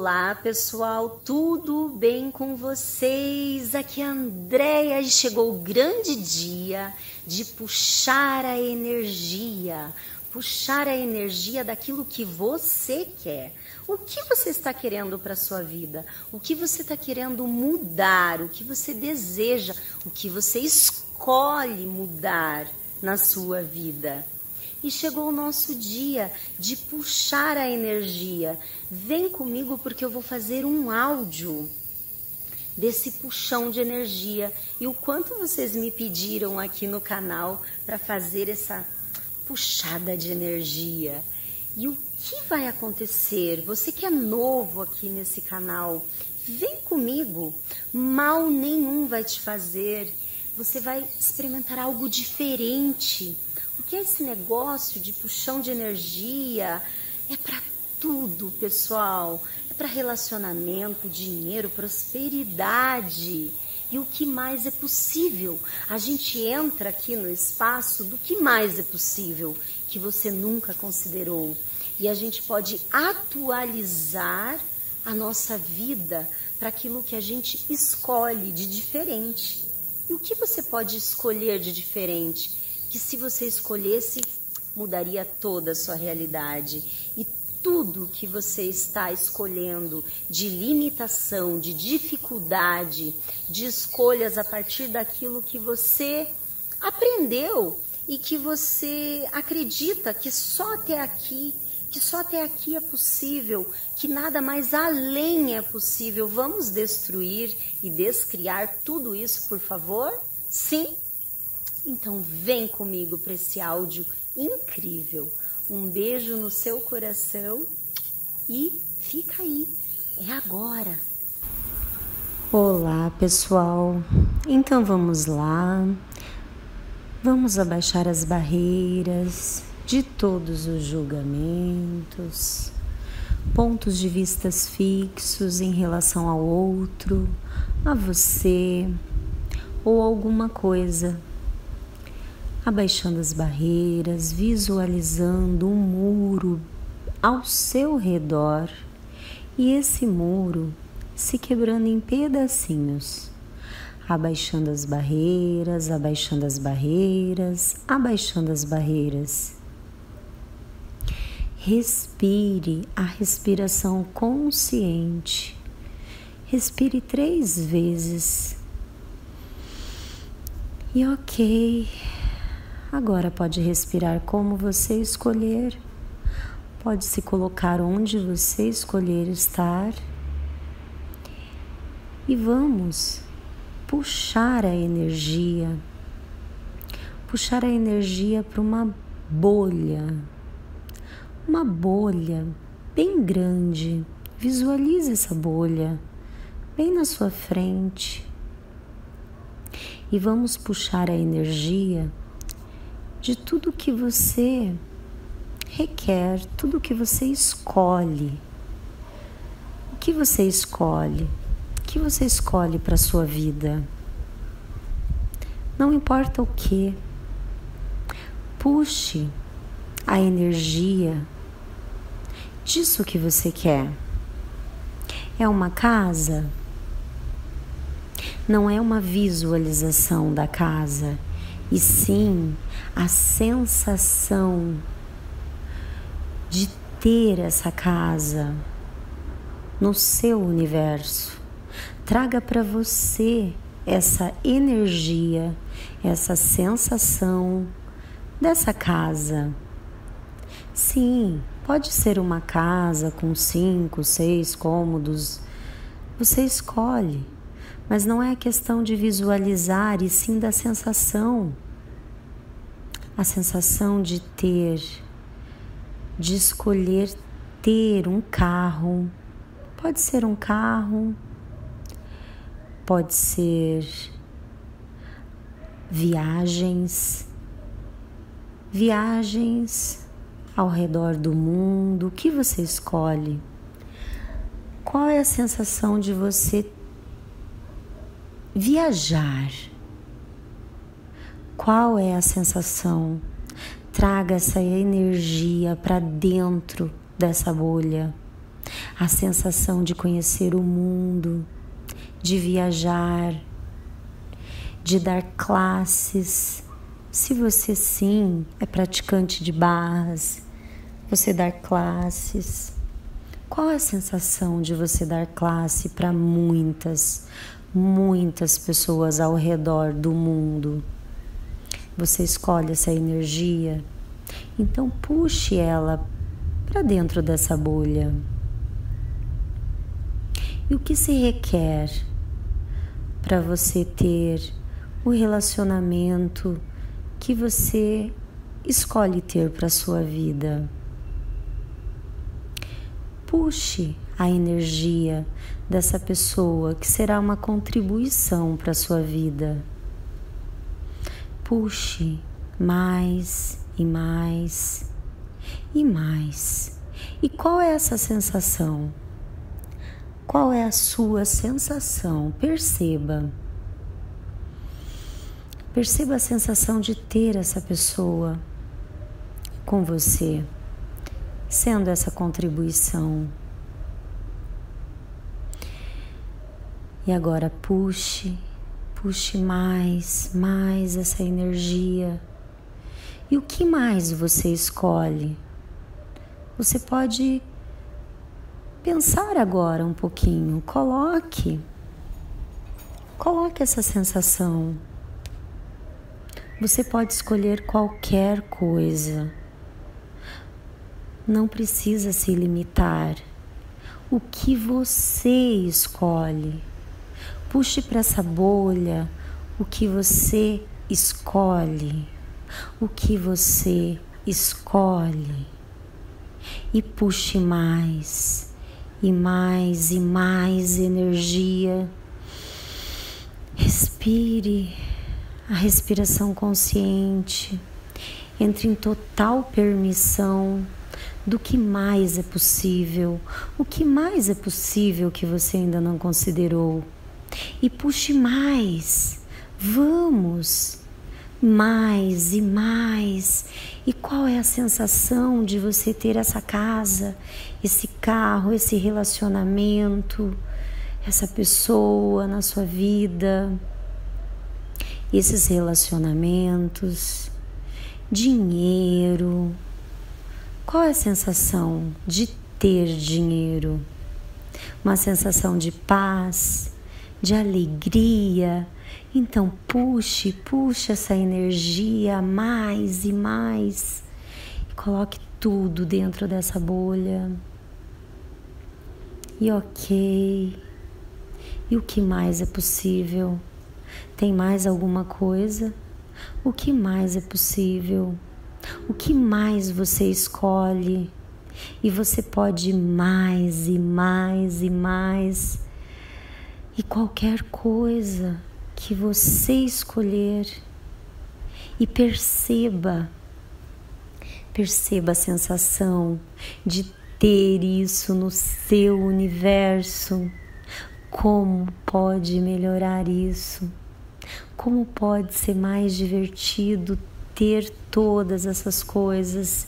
Olá, pessoal, tudo bem com vocês? Aqui é a Andréia e chegou o grande dia de puxar a energia, puxar a energia daquilo que você quer. O que você está querendo para sua vida? O que você está querendo mudar? O que você deseja? O que você escolhe mudar na sua vida? E chegou o nosso dia de puxar a energia. Vem comigo porque eu vou fazer um áudio desse puxão de energia e o quanto vocês me pediram aqui no canal para fazer essa puxada de energia. E o que vai acontecer? Você que é novo aqui nesse canal, vem comigo. Mal nenhum vai te fazer. Você vai experimentar algo diferente o que é esse negócio de puxão de energia? É para tudo, pessoal. É para relacionamento, dinheiro, prosperidade. E o que mais é possível? A gente entra aqui no espaço do que mais é possível que você nunca considerou. E a gente pode atualizar a nossa vida para aquilo que a gente escolhe de diferente. E o que você pode escolher de diferente? Que se você escolhesse, mudaria toda a sua realidade. E tudo que você está escolhendo de limitação, de dificuldade, de escolhas a partir daquilo que você aprendeu e que você acredita que só até aqui, que só até aqui é possível, que nada mais além é possível. Vamos destruir e descriar tudo isso, por favor? Sim? Então vem comigo para esse áudio incrível. Um beijo no seu coração e fica aí. É agora. Olá, pessoal. Então vamos lá. Vamos abaixar as barreiras de todos os julgamentos, pontos de vistas fixos em relação ao outro, a você ou alguma coisa abaixando as barreiras, visualizando um muro ao seu redor e esse muro se quebrando em pedacinhos, abaixando as barreiras, abaixando as barreiras, abaixando as barreiras. Respire a respiração consciente. Respire três vezes. E ok. Agora pode respirar como você escolher, pode se colocar onde você escolher estar. E vamos puxar a energia, puxar a energia para uma bolha, uma bolha bem grande. Visualize essa bolha bem na sua frente. E vamos puxar a energia de tudo que você requer, tudo que você escolhe. O que você escolhe? O que você escolhe para a sua vida? Não importa o que. Puxe a energia disso que você quer. É uma casa? Não é uma visualização da casa e sim a sensação de ter essa casa no seu universo. Traga para você essa energia, essa sensação dessa casa. Sim, pode ser uma casa com cinco, seis cômodos. Você escolhe mas não é a questão de visualizar, e sim da sensação. A sensação de ter, de escolher ter um carro. Pode ser um carro, pode ser viagens, viagens ao redor do mundo, o que você escolhe? Qual é a sensação de você viajar. Qual é a sensação? Traga essa energia para dentro dessa bolha. a sensação de conhecer o mundo, de viajar, de dar classes. Se você sim é praticante de barras, você dar classes. Qual a sensação de você dar classe para muitas, muitas pessoas ao redor do mundo? Você escolhe essa energia, então puxe ela para dentro dessa bolha. E o que se requer para você ter o relacionamento que você escolhe ter para sua vida? Puxe a energia dessa pessoa que será uma contribuição para a sua vida. Puxe mais e mais e mais. E qual é essa sensação? Qual é a sua sensação? Perceba. Perceba a sensação de ter essa pessoa com você sendo essa contribuição. E agora puxe, puxe mais, mais essa energia. E o que mais você escolhe? Você pode pensar agora um pouquinho, coloque, coloque essa sensação. Você pode escolher qualquer coisa não precisa se limitar. O que você escolhe? Puxe para essa bolha o que você escolhe. O que você escolhe. E puxe mais, e mais, e mais energia. Respire a respiração consciente. Entre em total permissão do que mais é possível, o que mais é possível que você ainda não considerou. E puxe mais, vamos, mais e mais. E qual é a sensação de você ter essa casa, esse carro, esse relacionamento, essa pessoa na sua vida, esses relacionamentos, dinheiro, qual é a sensação de ter dinheiro? Uma sensação de paz, de alegria. Então puxe, puxe essa energia mais e mais e coloque tudo dentro dessa bolha. E ok. E o que mais é possível? Tem mais alguma coisa? O que mais é possível? O que mais você escolhe? E você pode mais e mais e mais. E qualquer coisa que você escolher. E perceba, perceba a sensação de ter isso no seu universo. Como pode melhorar isso? Como pode ser mais divertido ter todas essas coisas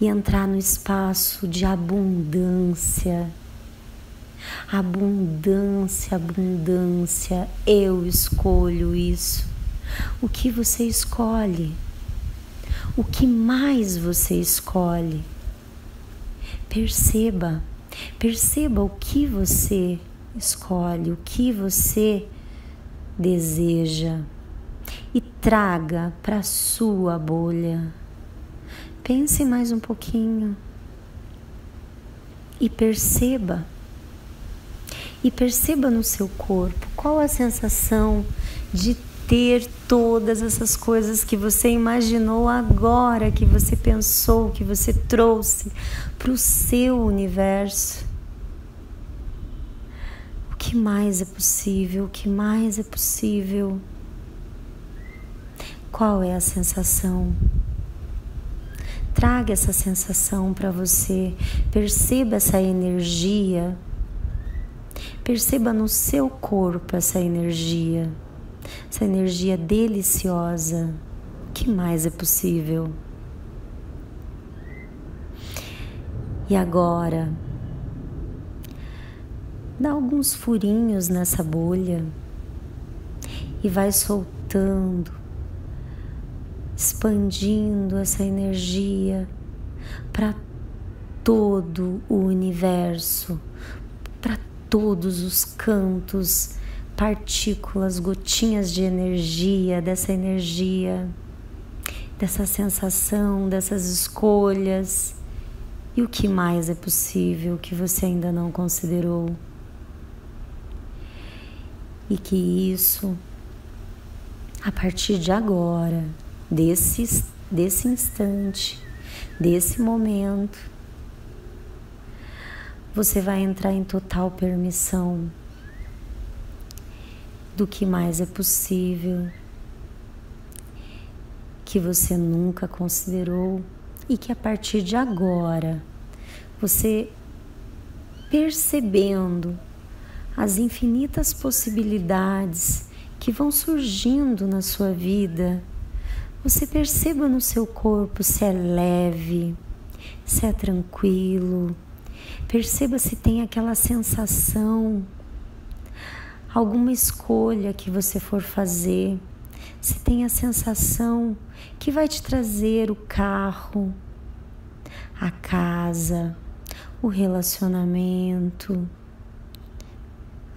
e entrar no espaço de abundância. Abundância, abundância, eu escolho isso. O que você escolhe? O que mais você escolhe? Perceba, perceba o que você escolhe, o que você deseja e traga para sua bolha. Pense mais um pouquinho e perceba. E perceba no seu corpo qual a sensação de ter todas essas coisas que você imaginou agora, que você pensou, que você trouxe para o seu universo. O que mais é possível? O que mais é possível? Qual é a sensação? Traga essa sensação para você, perceba essa energia, perceba no seu corpo essa energia, essa energia deliciosa. O que mais é possível? E agora, dá alguns furinhos nessa bolha e vai soltando, expandindo essa energia para todo o universo, para todos os cantos, partículas, gotinhas de energia, dessa energia, dessa sensação, dessas escolhas. E o que mais é possível que você ainda não considerou? E que isso, a partir de agora, desse, desse instante, desse momento, você vai entrar em total permissão do que mais é possível, que você nunca considerou e que a partir de agora você percebendo as infinitas possibilidades que vão surgindo na sua vida, você perceba no seu corpo se é leve, se é tranquilo, Perceba se tem aquela sensação, alguma escolha que você for fazer, se tem a sensação que vai te trazer o carro, a casa, o relacionamento,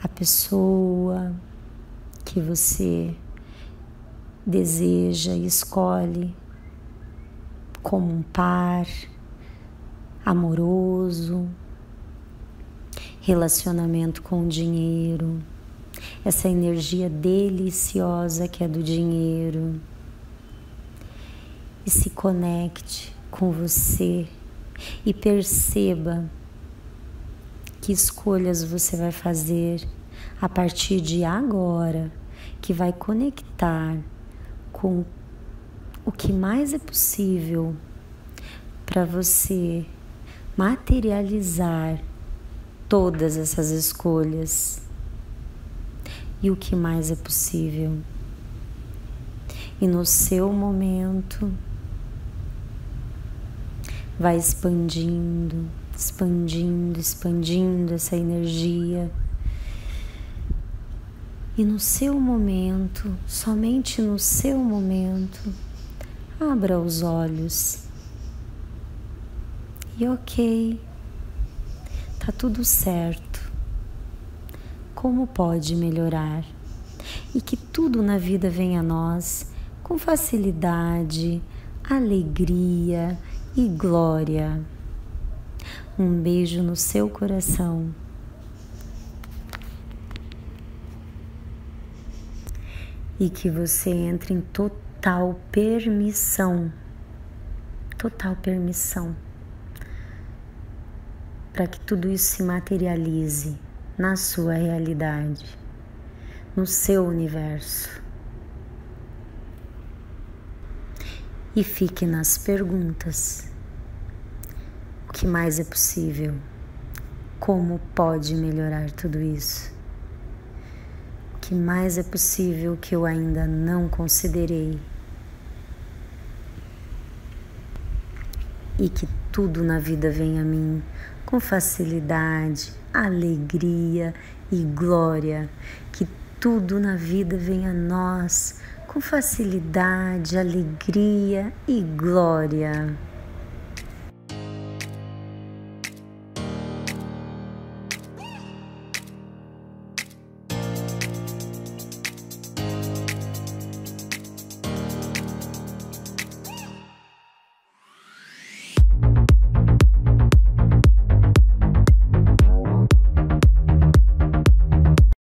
a pessoa que você deseja e escolhe como um par amoroso, relacionamento com o dinheiro, essa energia deliciosa que é do dinheiro. E se conecte com você e perceba que escolhas você vai fazer a partir de agora que vai conectar com o que mais é possível para você materializar todas essas escolhas e o que mais é possível. E no seu momento, vai expandindo, expandindo, expandindo essa energia. E no seu momento, somente no seu momento, abra os olhos e ok, tá tudo certo. Como pode melhorar? E que tudo na vida venha a nós com facilidade, alegria e glória. Um beijo no seu coração. E que você entre em total permissão. Total permissão para que tudo isso se materialize na sua realidade, no seu universo. E fique nas perguntas: o que mais é possível? Como pode melhorar tudo isso? Que mais é possível que eu ainda não considerei? E que tudo na vida venha a mim com facilidade, alegria e glória. Que tudo na vida venha a nós com facilidade, alegria e glória.